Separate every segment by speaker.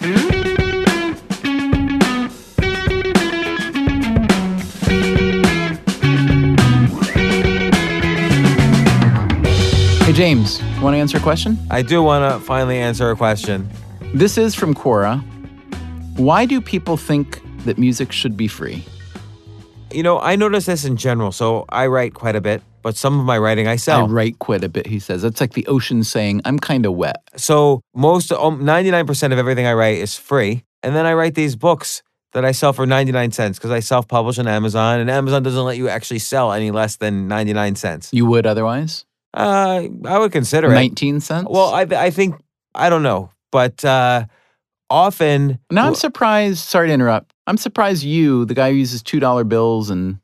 Speaker 1: Hey, James, want to answer a question?
Speaker 2: I do want to finally answer a question.
Speaker 1: This is from Quora. Why do people think that music should be free?
Speaker 2: You know, I notice this in general. So I write quite a bit, but some of my writing I sell.
Speaker 1: I write quite a bit, he says. That's like the ocean saying, I'm kind of wet.
Speaker 2: So most, um, 99% of everything I write is free. And then I write these books that I sell for 99 cents because I self publish on Amazon, and Amazon doesn't let you actually sell any less than 99 cents.
Speaker 1: You would otherwise?
Speaker 2: Uh, I would consider it.
Speaker 1: 19 cents?
Speaker 2: Well, I, I think, I don't know, but uh, often.
Speaker 1: Now I'm surprised, sorry to interrupt. I'm surprised you, the guy who uses $2 bills and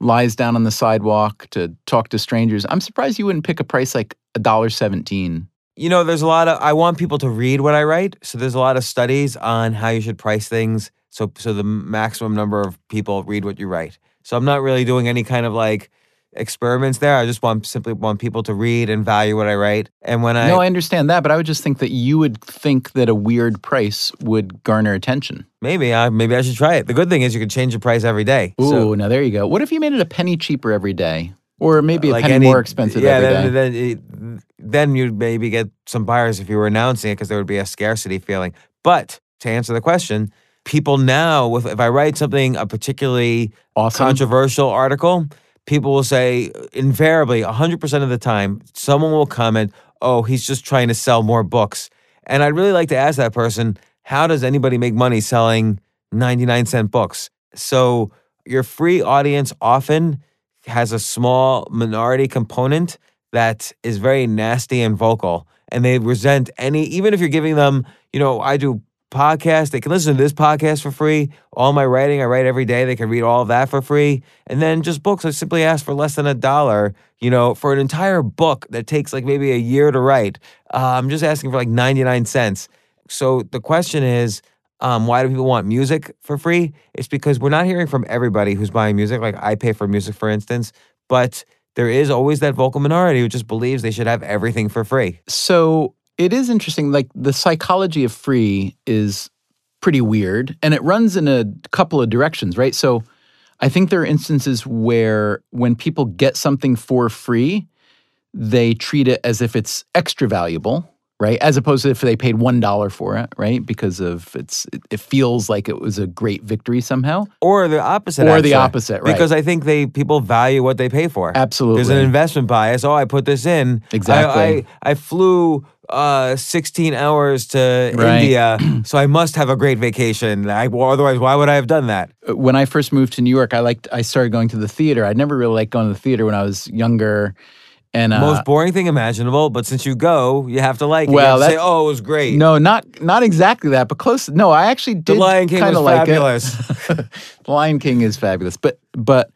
Speaker 1: lies down on the sidewalk to talk to strangers, I'm surprised you wouldn't pick a price like $1.17.
Speaker 2: You know, there's a lot of, I want people to read what I write. So there's a lot of studies on how you should price things. So, so the maximum number of people read what you write. So I'm not really doing any kind of like experiments there. I just want simply want people to read and value what I write. And when I
Speaker 1: No, I understand that, but I would just think that you would think that a weird price would garner attention.
Speaker 2: maybe I maybe I should try it. The good thing is you can change the price every day.
Speaker 1: Ooh,
Speaker 2: So,
Speaker 1: now there you go. What if you made it a penny cheaper every day? Or maybe a
Speaker 2: like
Speaker 1: penny
Speaker 2: any-
Speaker 1: more expensive
Speaker 2: yeah,
Speaker 1: every
Speaker 2: then,
Speaker 1: day?
Speaker 2: Then, then you'd maybe get some buyers if you were announcing it because there would be a scarcity feeling. But to answer the question, people now, if I write something a particularly
Speaker 1: awesome.
Speaker 2: controversial article, people will say invariably 100% of the time, someone will comment, oh, he's just trying to sell more books. And I'd really like to ask that person, how does anybody make money selling 99 cent books? So your free audience often has a small minority component that is very nasty and vocal. And they resent any, even if you're giving them, you know, I do podcasts. They can listen to this podcast for free. All my writing, I write every day. They can read all of that for free. And then just books, I simply ask for less than a dollar, you know, for an entire book that takes like maybe a year to write. Uh, I'm just asking for like 99 cents. So the question is, um, why do people want music for free? It's because we're not hearing from everybody who's buying music. Like I pay for music, for instance, but there is always that vocal minority who just believes they should have everything for free.
Speaker 1: So it is interesting. Like the psychology of free is pretty weird and it runs in a couple of directions, right? So I think there are instances where when people get something for free, they treat it as if it's extra valuable, right? As opposed to if they paid one dollar for it, right? Because of it's it, feels like it was a great victory somehow.
Speaker 2: Or the opposite.
Speaker 1: Or the opposite, right.
Speaker 2: Because I think they people value what they pay for.
Speaker 1: Absolutely.
Speaker 2: There's an investment bias. Oh, I put this in. I-
Speaker 1: Exactly.
Speaker 2: I, I, flew uh, 16 hours to
Speaker 1: Right.
Speaker 2: India, so I must have a great vacation. I, well, otherwise, why would I have done that?
Speaker 1: when I first moved to New York, I liked I started going to the theater. I never really liked going to the theater when I was younger. And uh,
Speaker 2: Most boring thing imaginable, but since you go, you have to like it. You
Speaker 1: Well,
Speaker 2: have to say, oh, it was great.
Speaker 1: no, not not exactly that, but close. No, I actually did.
Speaker 2: the Lion King was
Speaker 1: like
Speaker 2: fabulous.
Speaker 1: The Lion King is fabulous, but but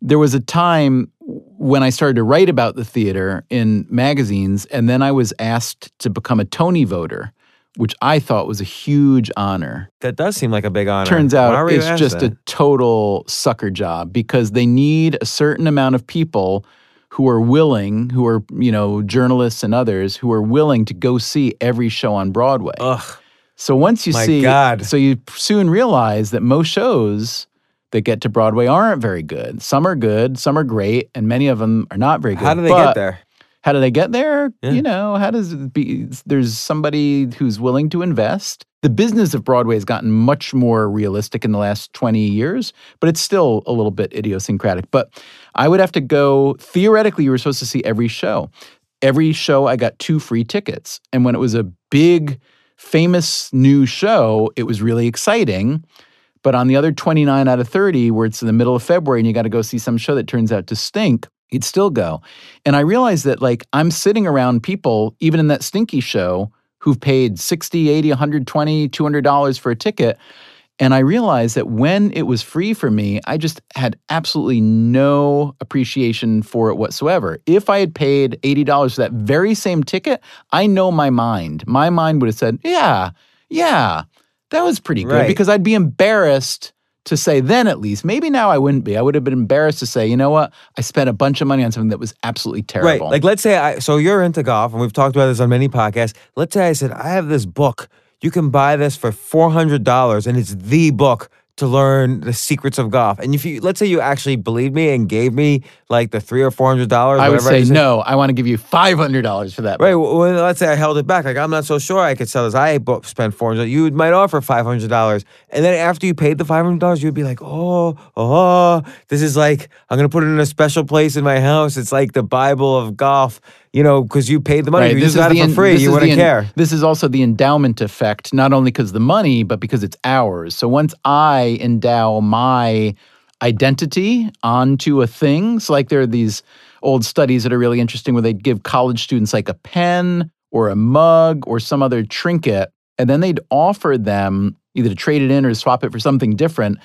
Speaker 1: there was a time when I started to write about the theater in magazines, and then I was asked to become a Tony voter, which I thought was a huge honor.
Speaker 2: that does seem like a big honor.
Speaker 1: Turns out it's just
Speaker 2: that?
Speaker 1: a total sucker job because they need a certain amount of people who are willing, who are, you know, journalists and others who are willing to go see every show on Broadway.
Speaker 2: Ugh.
Speaker 1: so once you
Speaker 2: my
Speaker 1: see
Speaker 2: God.
Speaker 1: so you soon realize that most shows that get to Broadway aren't very good. Some are good, some are great, and many of them are not very good.
Speaker 2: How do they
Speaker 1: But
Speaker 2: get there?
Speaker 1: How do they get there?
Speaker 2: Yeah.
Speaker 1: You know, how does it be? There's somebody who's willing to invest. The business of Broadway has gotten much more realistic in the last 20 years, but it's still a little bit idiosyncratic. But I would have to go, theoretically, you were supposed to see every show. Every show, I got two free tickets. And when it was a big, famous new show, it was really exciting. But on the other 29 out of 30, where it's in the middle of February and you got to go see some show that turns out to stink, you'd still go. And I realized that, like, I'm sitting around people, even in that stinky show, who've paid 60, 80, 120, 200 dollars for a ticket. And I realized that when it was free for me, I just had absolutely no appreciation for it whatsoever. If I had paid $80 for that very same ticket, I know my mind. My mind would have said, yeah, yeah, that was pretty good
Speaker 2: Right.
Speaker 1: because I'd be embarrassed to say then at least. Maybe now I wouldn't be. I would have been embarrassed to say, you know what? I spent a bunch of money on something that was absolutely terrible.
Speaker 2: Right. Like, let's say I, so you're into golf, and we've talked about this on many podcasts. Let's say I said, I have this book. You can buy this for $400 and it's the book to learn the secrets of golf. And if you, let's say you actually believed me and gave me like the three or four hundred dollars,
Speaker 1: I would say no. I want to give you five hundred dollars for that.
Speaker 2: Right. Well, let's say I held it back. Like I'm not so sure I could sell this. I spent four hundred. You might offer five hundred dollars, and then after you paid the five hundred dollars, you'd be like, oh, oh, this is like I'm gonna put it in a special place in my house. It's like the Bible of golf you know, because you paid the money. Right. You this just got it for free. You wouldn't care.
Speaker 1: This is also the endowment effect, not only because the money, but because it's ours. So once I endow my identity onto a thing, so like there are these old studies that are really interesting where they'd give college students like a pen or a mug or some other trinket, and then they'd offer them either to trade it in or swap it for something different.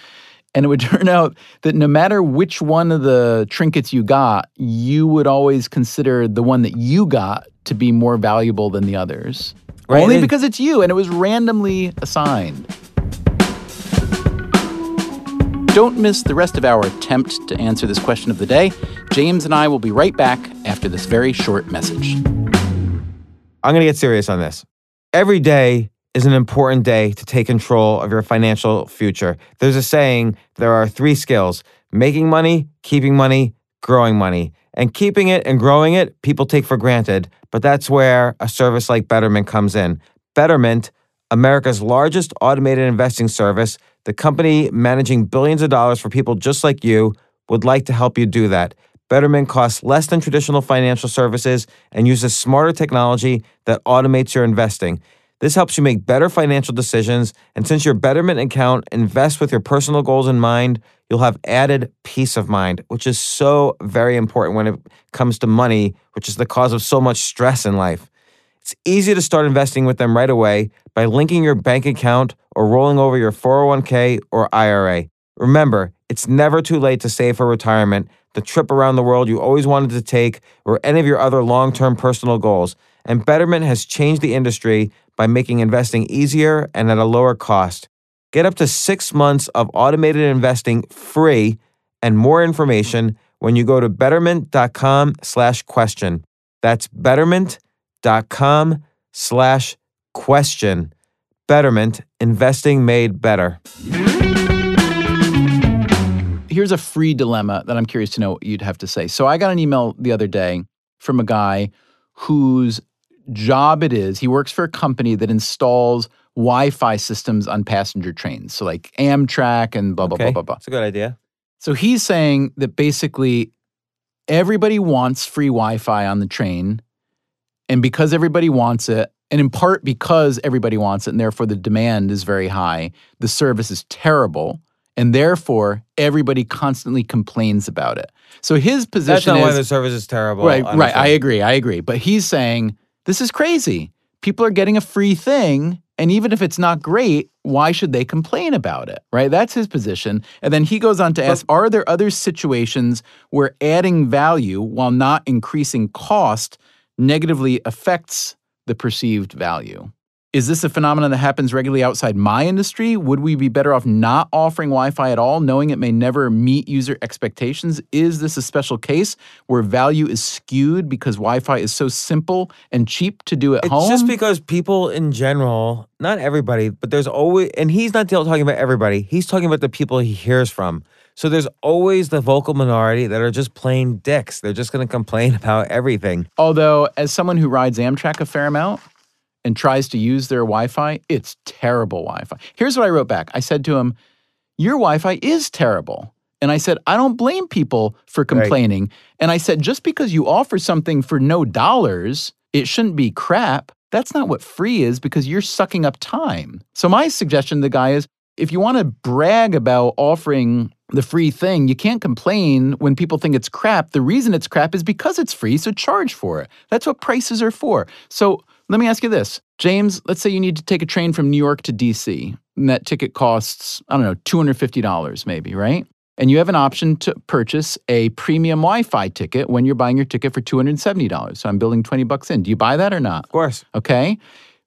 Speaker 1: And it would turn out that no matter which one of the trinkets you got, you would always consider the one that you got to be more valuable than the others. Right. Only because it's you and it was randomly assigned. Don't miss the rest of our attempt to answer this question of the day. James and I will be right back after this very short message.
Speaker 2: I'm going to get serious on this. Every day, is an important day to take control of your financial future. There's a saying there are three skills making money, keeping money, growing money. And keeping it and growing it, people take for granted, but that's where a service like Betterment comes in. Betterment, America's largest automated investing service, the company managing billions of dollars for people just like you, would like to help you do that. Betterment costs less than traditional financial services and uses smarter technology that automates your investing. This helps you make better financial decisions. And since your Betterment account invests with your personal goals in mind, you'll have added peace of mind, which is so very important when it comes to money, which is the cause of so much stress in life. It's easy to start investing with them right away by linking your bank account or rolling over your 401k or IRA. Remember, it's never too late to save for retirement, the trip around the world you always wanted to take, or any of your other long term personal goals. And Betterment has changed the industry by making investing easier and at a lower cost. Get up to six months of automated investing free and more information when you go to betterment.com slash question. That's betterment.com slash question. Betterment, investing made better.
Speaker 1: Here's a free dilemma that I'm curious to know what you'd have to say. So I got an email the other day from a guy whose job it is. He works for a company that installs Wi-Fi systems on passenger trains. So like Amtrak and blah blah okay. blah blah blah.
Speaker 2: That's a good idea.
Speaker 1: So he's saying that basically everybody wants free Wi-Fi on the train, and because everybody wants it, and in part because everybody wants it, and therefore the demand is very high, the service is terrible. And therefore, everybody constantly complains about it. So his position That's
Speaker 2: not
Speaker 1: is,
Speaker 2: why the service is terrible.
Speaker 1: Right, right. I agree. I agree. But he's saying this is crazy. People are getting a free thing. And even if it's not great, why should they complain about it? Right? That's his position. And then he goes on to ask Are there other situations where adding value while not increasing cost negatively affects the perceived value? Is this a phenomenon that happens regularly outside my industry? Would we be better off not offering Wi Fi at all, knowing it may never meet user expectations? Is this a special case where value is skewed because Wi Fi is so simple and cheap to do at
Speaker 2: it's
Speaker 1: home?
Speaker 2: It's just because people in general, not everybody, but there's always, and he's not talking about everybody, he's talking about the people he hears from. So there's always the vocal minority that are just plain dicks. They're just going to complain about everything.
Speaker 1: Although, as someone who rides Amtrak a fair amount, and tries to use their Wi Fi, it's terrible Wi Fi. Here's what I wrote back I said to him, Your Wi Fi is terrible. And I said, I don't blame people for complaining. Right. And I said, just because you offer something for no dollars, it shouldn't be crap. That's not what free is because you're sucking up time. So, my suggestion to the guy is if you want to brag about offering the free thing, you can't complain when people think it's crap. The reason it's crap is because it's free, so charge for it. That's what prices are for. So, let me ask you this. James, let's say you need to take a train from New York to DC, and that ticket costs, I don't know, $250 maybe, right? And you have an option to purchase a premium Wi Fi ticket when you're buying your ticket for $270. So I'm building 20 bucks in. Do you buy that or not?
Speaker 2: Of course.
Speaker 1: Okay.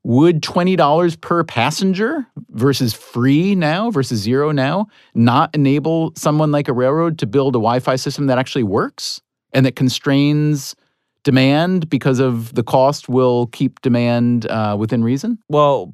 Speaker 1: Would $20 per passenger versus free now versus zero now not enable someone like a railroad to build a Wi Fi system that actually works and that constrains demand because of the cost will keep demand uh, within reason?
Speaker 2: Well,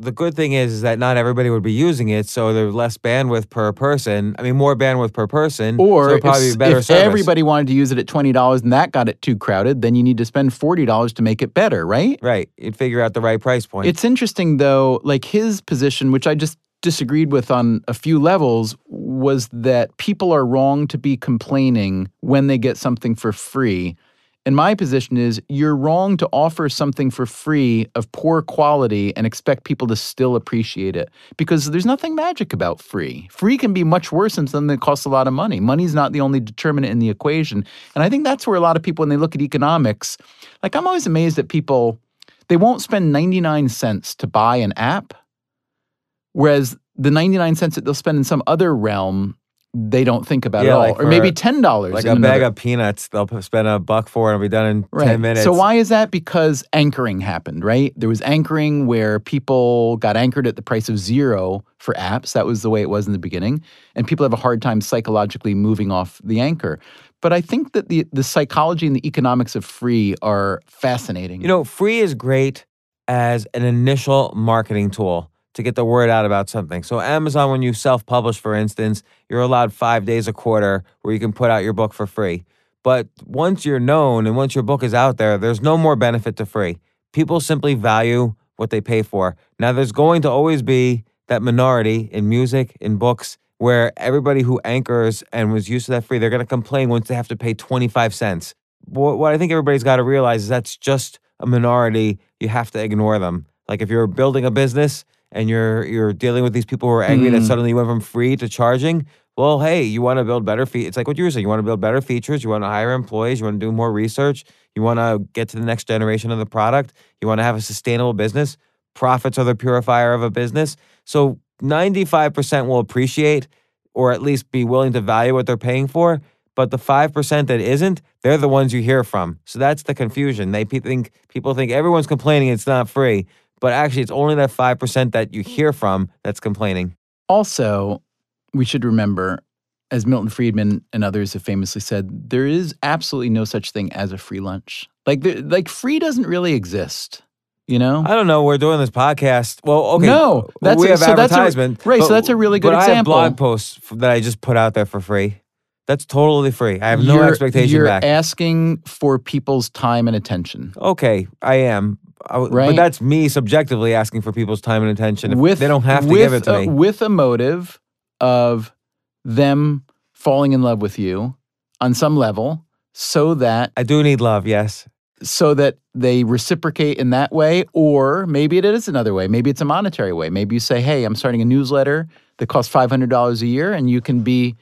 Speaker 2: the good thing is, is that not everybody would be using it, so there's less bandwidth per person. I mean, more bandwidth per person,
Speaker 1: Or
Speaker 2: so
Speaker 1: if,
Speaker 2: probably
Speaker 1: s-
Speaker 2: better
Speaker 1: if
Speaker 2: service.
Speaker 1: everybody wanted to use it at $20 and that got it too crowded, then you need to spend $40 to make it better, right?
Speaker 2: right, you'd figure out the right price point.
Speaker 1: It's interesting though, like his position, which I just disagreed with on a few levels, was that people are wrong to be complaining when they get something for free. And my position is you're wrong to offer something for free of poor quality and expect people to still appreciate it because there's nothing magic about free. Free can be much worse than something that costs a lot of money. Money's not the only determinant in the equation. And I think that's where a lot of people, when they look at economics, like I'm always amazed at people, they won't spend 99 cents to buy an app, whereas the 99 cents that they'll spend in some other realm, they don't think about
Speaker 2: Yeah,
Speaker 1: at all.
Speaker 2: like
Speaker 1: or maybe $10.
Speaker 2: like
Speaker 1: in
Speaker 2: a bag of peanuts, they'll spend a buck for, and it'll be done in
Speaker 1: Right.
Speaker 2: ten minutes.
Speaker 1: So why is that? Because anchoring happened, right? There was anchoring where people got anchored at the price of zero for apps. That was the way it was in the beginning. And people have a hard time psychologically moving off the anchor. But I think that the the psychology and the economics of free are fascinating.
Speaker 2: You know, free is great as an initial marketing tool to get the word out about something. So, Amazon, when you self publish, for instance, you're allowed five days a quarter where you can put out your book for free. But once you're known and once your book is out there, there's no more benefit to free. People simply value what they pay for. Now, there's going to always be that minority in music, in books, where everybody who anchors and was used to that free, they're going to complain once they have to pay 25 cents. What, I think everybody's got to realize is that's just a minority. You have to ignore them. Like if you're building a business and you're you're dealing with these people who are angry that
Speaker 1: Mm.
Speaker 2: suddenly you went from free to charging, well, hey, you want to build better features. It's like what you were saying. You want to build better features. You want to hire employees. You want to do more research. You want to get to the next generation of the product. You want to have a sustainable business. Profits are the purifier of a business. So 95% will appreciate or at least be willing to value what they're paying for. But the 5% that isn't, they're the ones you hear from. So that's the confusion. They pe- think people think everyone's complaining it's not free, but actually it's only that 5% that you hear from that's complaining.
Speaker 1: Also, we should remember, as Milton Friedman and others have famously said, there is absolutely no such thing as a free lunch. Like, there, like free doesn't really exist. You know?
Speaker 2: I don't know. We're doing this podcast. Well, okay.
Speaker 1: No, that's
Speaker 2: we
Speaker 1: a-
Speaker 2: have
Speaker 1: so that's a-
Speaker 2: advertisement.
Speaker 1: right, so that's a really good
Speaker 2: but I have
Speaker 1: example.
Speaker 2: blog posts that I just put out there for free. That's totally free. I have no
Speaker 1: You're-
Speaker 2: expectation
Speaker 1: You're
Speaker 2: back.
Speaker 1: asking for people's time and attention.
Speaker 2: okay, I am. I
Speaker 1: Right.
Speaker 2: But that's me subjectively asking for people's time and attention. If
Speaker 1: with
Speaker 2: they don't have to give it to
Speaker 1: a,
Speaker 2: me.
Speaker 1: with a motive of them falling in love with you on some level so that
Speaker 2: I do need love, yes.
Speaker 1: so that they reciprocate in that way or maybe it is another way maybe it's a monetary way maybe you say hey i'm starting a newsletter that costs $500 a year and you can be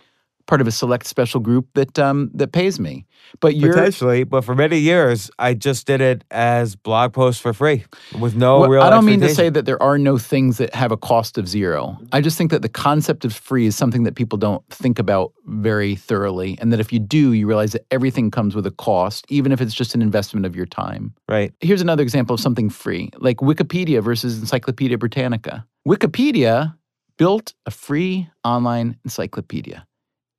Speaker 1: part of a select special group that um, that pays me but you're
Speaker 2: Potentially, but for many years, I just did it as blog posts for free with no
Speaker 1: Well,
Speaker 2: real.
Speaker 1: I don't mean to say that there are no things that have a cost of zero. I just think that the concept of free is something that people don't think about very thoroughly. And that if you do, you realize that everything comes with a cost, even if it's just an investment of your time.
Speaker 2: Right.
Speaker 1: Here's another example of something free, like Wikipedia versus Encyclopedia Britannica. Wikipedia built a free online encyclopedia.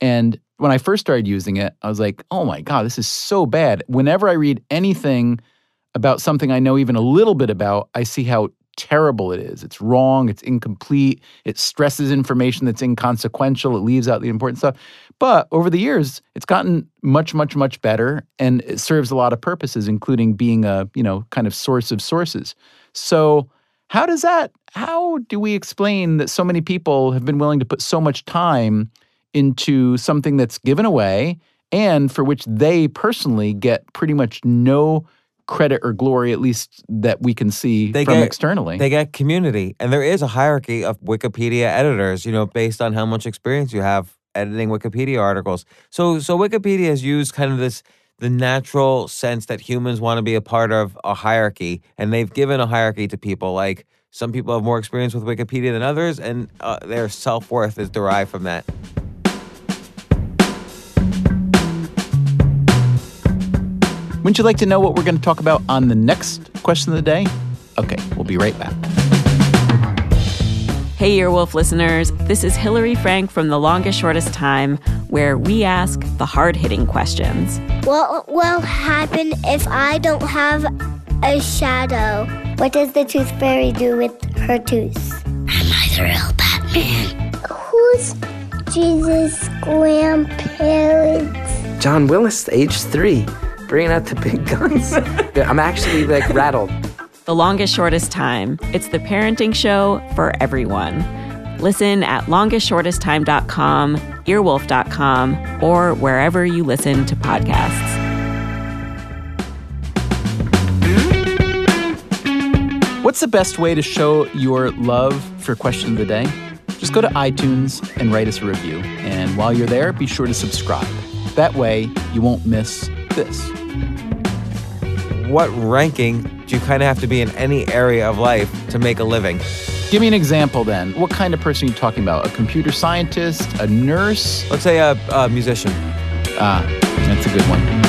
Speaker 1: And when I first started using it, I was like, oh my God, this is so bad. Whenever I read anything about something I know even a little bit about, I see how terrible it is. It's wrong, it's incomplete, it stresses information that's inconsequential, it leaves out the important stuff. But over the years, it's gotten much, much, much better and it serves a lot of purposes, including being a, you know, kind of source of sources. So how does that, how do we explain that so many people have been willing to put so much time into something that's given away and for which they personally get pretty much no credit or glory, at least that we can see
Speaker 2: They
Speaker 1: from
Speaker 2: get-
Speaker 1: externally.
Speaker 2: They get community, and there is a hierarchy of Wikipedia editors. You know, based on how much experience you have editing Wikipedia articles. So, so Wikipedia has used kind of this the natural sense that humans want to be a part of a hierarchy, and they've given a hierarchy to people. Like some people have more experience with Wikipedia than others, and uh, their self worth is derived from that.
Speaker 1: Wouldn't you like to know what we're going to talk about on the next question of the day? Okay, we'll be right back.
Speaker 3: Hey, Earwolf listeners. This is Hillary Frank from The Longest Shortest Time. where we ask the hard hitting questions.
Speaker 4: What will happen if I don't have a shadow? What does the tooth fairy do with her tooth? Am I the real Batman? Who's Jesus' grandparents?
Speaker 5: John Willis, age three, bringing out the big guns. I'm actually like rattled.
Speaker 3: The Longest Shortest Time. It's the parenting show for everyone. Listen at longestshortesttime.com, earwolf.com, or wherever you listen to podcasts.
Speaker 1: What's the best way to show your love for Question of the Day? Just go to iTunes and write us a review. And while you're there, be sure to subscribe. That way, you won't miss this.
Speaker 2: What ranking do you kind of have to be in any area of life to make a living?
Speaker 1: Give me an example then. What kind of person are you talking about? A computer scientist? A nurse?
Speaker 2: Let's say a, a musician.
Speaker 1: Ah, that's a good one.